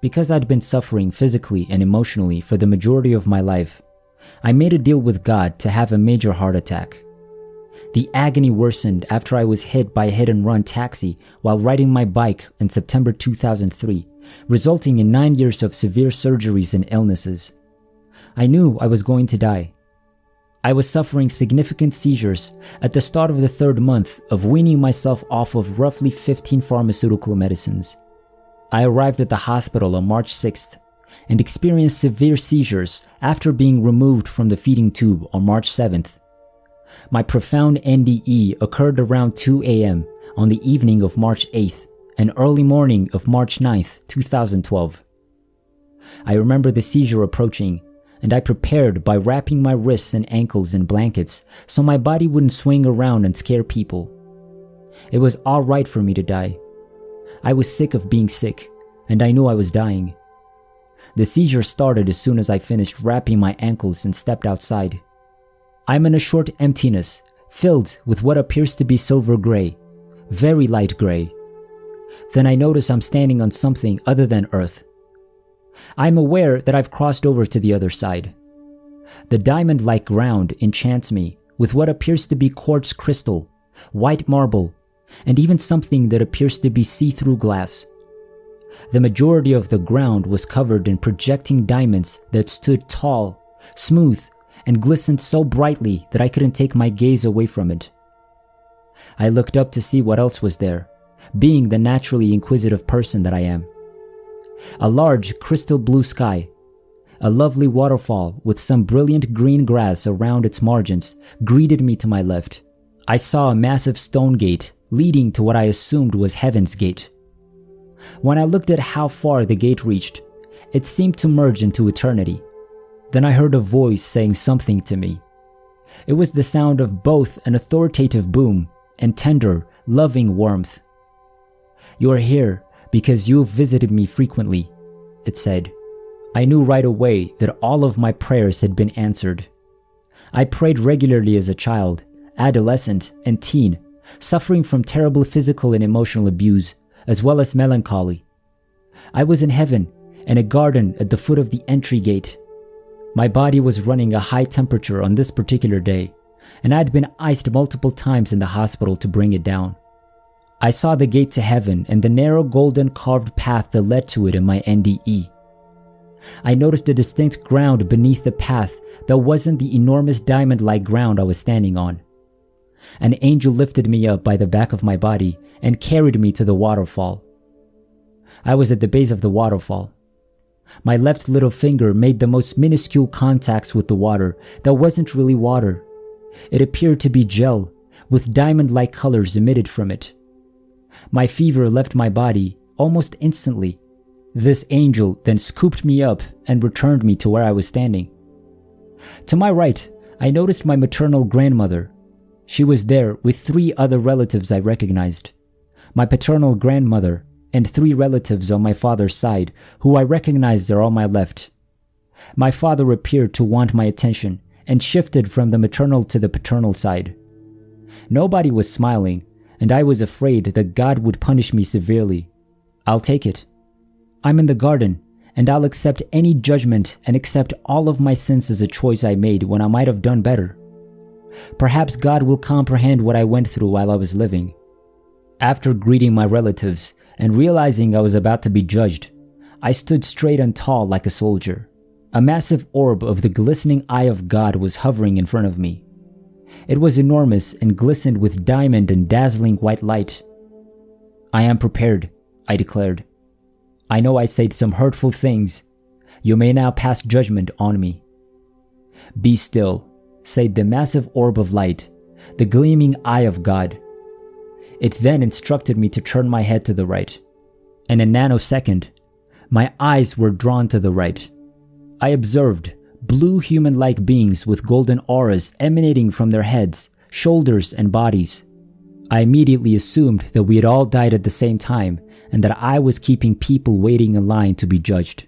because I'd been suffering physically and emotionally for the majority of my life, I made a deal with God to have a major heart attack. The agony worsened after I was hit by a hit and run taxi while riding my bike in September 2003, resulting in nine years of severe surgeries and illnesses. I knew I was going to die. I was suffering significant seizures at the start of the third month of weaning myself off of roughly 15 pharmaceutical medicines. I arrived at the hospital on March 6th and experienced severe seizures after being removed from the feeding tube on March 7th. My profound NDE occurred around 2 a.m. on the evening of March 8th and early morning of March 9th, 2012. I remember the seizure approaching, and I prepared by wrapping my wrists and ankles in blankets so my body wouldn't swing around and scare people. It was alright for me to die. I was sick of being sick, and I knew I was dying. The seizure started as soon as I finished wrapping my ankles and stepped outside. I'm in a short emptiness, filled with what appears to be silver gray, very light gray. Then I notice I'm standing on something other than earth. I'm aware that I've crossed over to the other side. The diamond like ground enchants me with what appears to be quartz crystal, white marble, and even something that appears to be see through glass. The majority of the ground was covered in projecting diamonds that stood tall, smooth, and glistened so brightly that I couldn't take my gaze away from it. I looked up to see what else was there, being the naturally inquisitive person that I am. A large crystal blue sky, a lovely waterfall with some brilliant green grass around its margins greeted me to my left. I saw a massive stone gate leading to what I assumed was Heaven's Gate. When I looked at how far the gate reached, it seemed to merge into eternity. Then I heard a voice saying something to me. It was the sound of both an authoritative boom and tender, loving warmth. You are here because you have visited me frequently, it said. I knew right away that all of my prayers had been answered. I prayed regularly as a child, adolescent, and teen suffering from terrible physical and emotional abuse, as well as melancholy. I was in heaven, in a garden at the foot of the entry gate. My body was running a high temperature on this particular day, and I had been iced multiple times in the hospital to bring it down. I saw the gate to heaven and the narrow golden carved path that led to it in my NDE. I noticed the distinct ground beneath the path that wasn't the enormous diamond like ground I was standing on. An angel lifted me up by the back of my body and carried me to the waterfall. I was at the base of the waterfall. My left little finger made the most minuscule contacts with the water that wasn't really water. It appeared to be gel, with diamond like colors emitted from it. My fever left my body almost instantly. This angel then scooped me up and returned me to where I was standing. To my right, I noticed my maternal grandmother, she was there with three other relatives I recognized my paternal grandmother, and three relatives on my father's side, who I recognized are on my left. My father appeared to want my attention and shifted from the maternal to the paternal side. Nobody was smiling, and I was afraid that God would punish me severely. I'll take it. I'm in the garden, and I'll accept any judgment and accept all of my sins as a choice I made when I might have done better. Perhaps God will comprehend what I went through while I was living. After greeting my relatives and realizing I was about to be judged, I stood straight and tall like a soldier. A massive orb of the glistening eye of God was hovering in front of me. It was enormous and glistened with diamond and dazzling white light. I am prepared, I declared. I know I said some hurtful things. You may now pass judgment on me. Be still, said the massive orb of light, the gleaming eye of God. It then instructed me to turn my head to the right. In a nanosecond, my eyes were drawn to the right. I observed blue human like beings with golden auras emanating from their heads, shoulders, and bodies. I immediately assumed that we had all died at the same time and that I was keeping people waiting in line to be judged.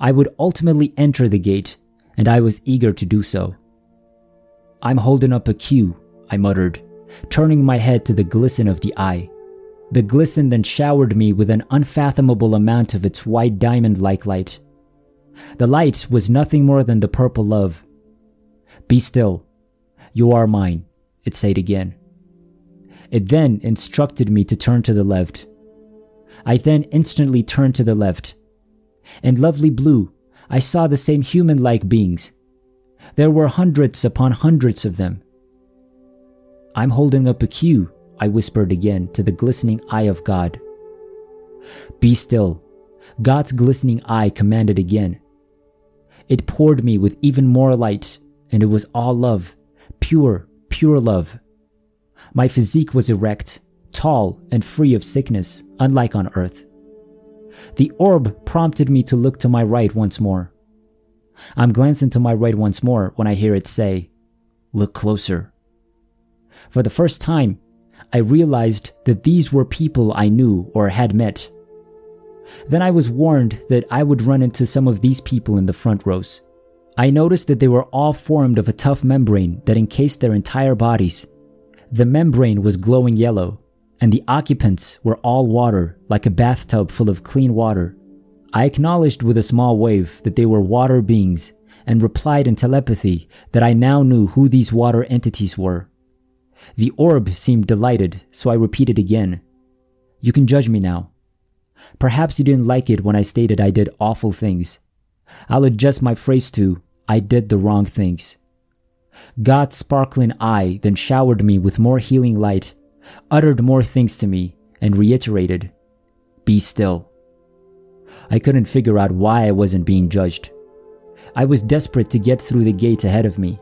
I would ultimately enter the gate, and I was eager to do so. I'm holding up a queue, I muttered, turning my head to the glisten of the eye. The glisten then showered me with an unfathomable amount of its white diamond like light. The light was nothing more than the purple love. Be still. You are mine, it said again. It then instructed me to turn to the left. I then instantly turned to the left. In lovely blue, I saw the same human like beings. There were hundreds upon hundreds of them. I'm holding up a queue, I whispered again to the glistening eye of God. Be still. God's glistening eye commanded again. It poured me with even more light, and it was all love, pure, pure love. My physique was erect, tall, and free of sickness, unlike on earth. The orb prompted me to look to my right once more. I'm glancing to my right once more when I hear it say, Look closer. For the first time, I realized that these were people I knew or had met. Then I was warned that I would run into some of these people in the front rows. I noticed that they were all formed of a tough membrane that encased their entire bodies. The membrane was glowing yellow, and the occupants were all water, like a bathtub full of clean water. I acknowledged with a small wave that they were water beings and replied in telepathy that I now knew who these water entities were. The orb seemed delighted, so I repeated again. You can judge me now. Perhaps you didn't like it when I stated I did awful things. I'll adjust my phrase to, I did the wrong things. God's sparkling eye then showered me with more healing light, uttered more things to me, and reiterated, Be still. I couldn't figure out why I wasn't being judged. I was desperate to get through the gate ahead of me.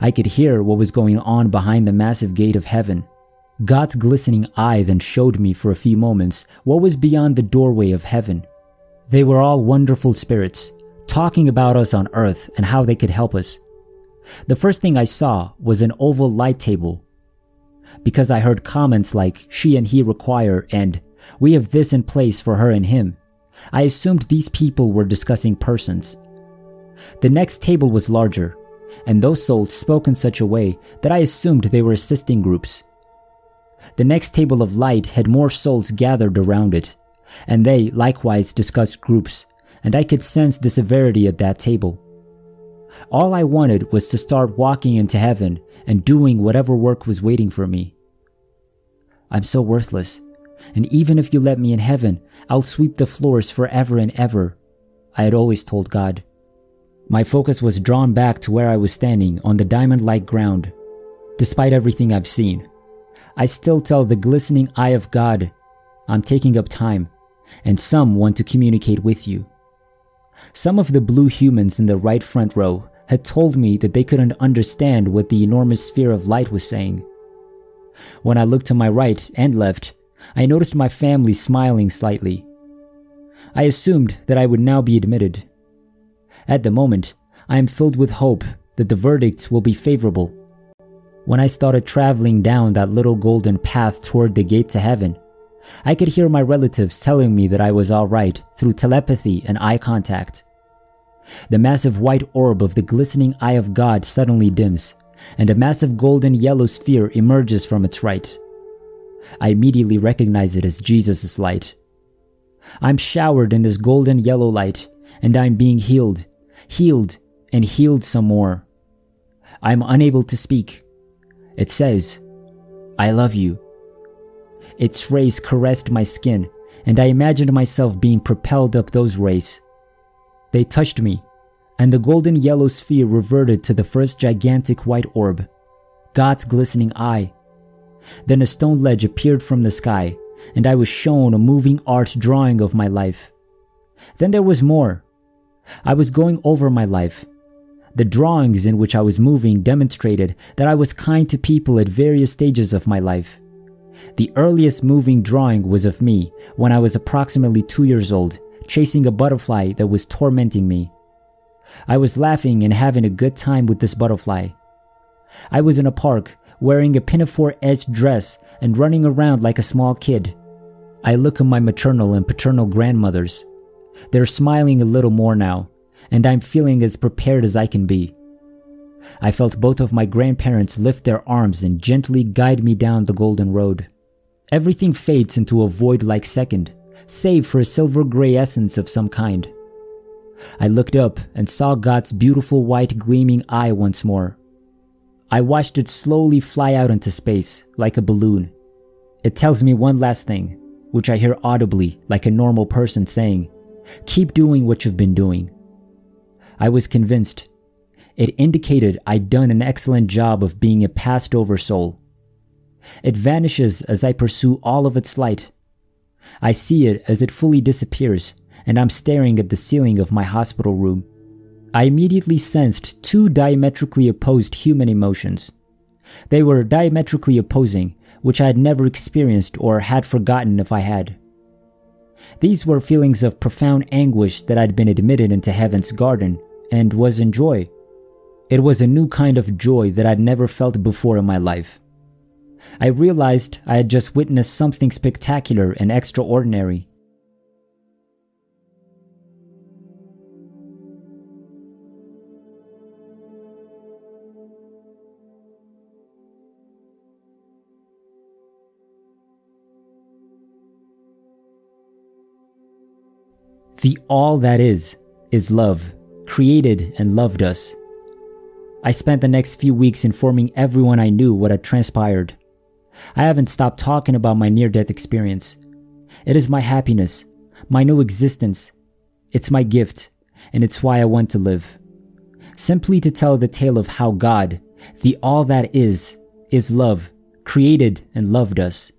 I could hear what was going on behind the massive gate of heaven. God's glistening eye then showed me for a few moments what was beyond the doorway of heaven. They were all wonderful spirits, talking about us on earth and how they could help us. The first thing I saw was an oval light table. Because I heard comments like, she and he require, and we have this in place for her and him, I assumed these people were discussing persons. The next table was larger, and those souls spoke in such a way that I assumed they were assisting groups. The next table of light had more souls gathered around it, and they likewise discussed groups, and I could sense the severity at that table. All I wanted was to start walking into heaven and doing whatever work was waiting for me. I'm so worthless, and even if you let me in heaven, I'll sweep the floors forever and ever, I had always told God. My focus was drawn back to where I was standing on the diamond like ground. Despite everything I've seen, I still tell the glistening eye of God, I'm taking up time, and some want to communicate with you. Some of the blue humans in the right front row had told me that they couldn't understand what the enormous sphere of light was saying. When I looked to my right and left, I noticed my family smiling slightly. I assumed that I would now be admitted. At the moment, I am filled with hope that the verdict will be favorable. When I started traveling down that little golden path toward the gate to heaven, I could hear my relatives telling me that I was alright through telepathy and eye contact. The massive white orb of the glistening eye of God suddenly dims, and a massive golden yellow sphere emerges from its right. I immediately recognize it as Jesus' light. I'm showered in this golden yellow light, and I'm being healed healed, and healed some more. I am unable to speak. It says, I love you. Its rays caressed my skin, and I imagined myself being propelled up those rays. They touched me, and the golden yellow sphere reverted to the first gigantic white orb, God's glistening eye. Then a stone ledge appeared from the sky, and I was shown a moving art drawing of my life. Then there was more. I was going over my life. The drawings in which I was moving demonstrated that I was kind to people at various stages of my life. The earliest moving drawing was of me when I was approximately two years old, chasing a butterfly that was tormenting me. I was laughing and having a good time with this butterfly. I was in a park wearing a pinafore edged dress and running around like a small kid. I look at my maternal and paternal grandmothers. They're smiling a little more now, and I'm feeling as prepared as I can be. I felt both of my grandparents lift their arms and gently guide me down the golden road. Everything fades into a void like second, save for a silver gray essence of some kind. I looked up and saw God's beautiful white gleaming eye once more. I watched it slowly fly out into space, like a balloon. It tells me one last thing, which I hear audibly, like a normal person saying, Keep doing what you've been doing. I was convinced. It indicated I'd done an excellent job of being a passed over soul. It vanishes as I pursue all of its light. I see it as it fully disappears, and I'm staring at the ceiling of my hospital room. I immediately sensed two diametrically opposed human emotions. They were diametrically opposing, which I had never experienced or had forgotten if I had. These were feelings of profound anguish that I'd been admitted into heaven's garden and was in joy. It was a new kind of joy that I'd never felt before in my life. I realized I had just witnessed something spectacular and extraordinary. The all that is, is love, created and loved us. I spent the next few weeks informing everyone I knew what had transpired. I haven't stopped talking about my near death experience. It is my happiness, my new existence. It's my gift, and it's why I want to live. Simply to tell the tale of how God, the all that is, is love, created and loved us.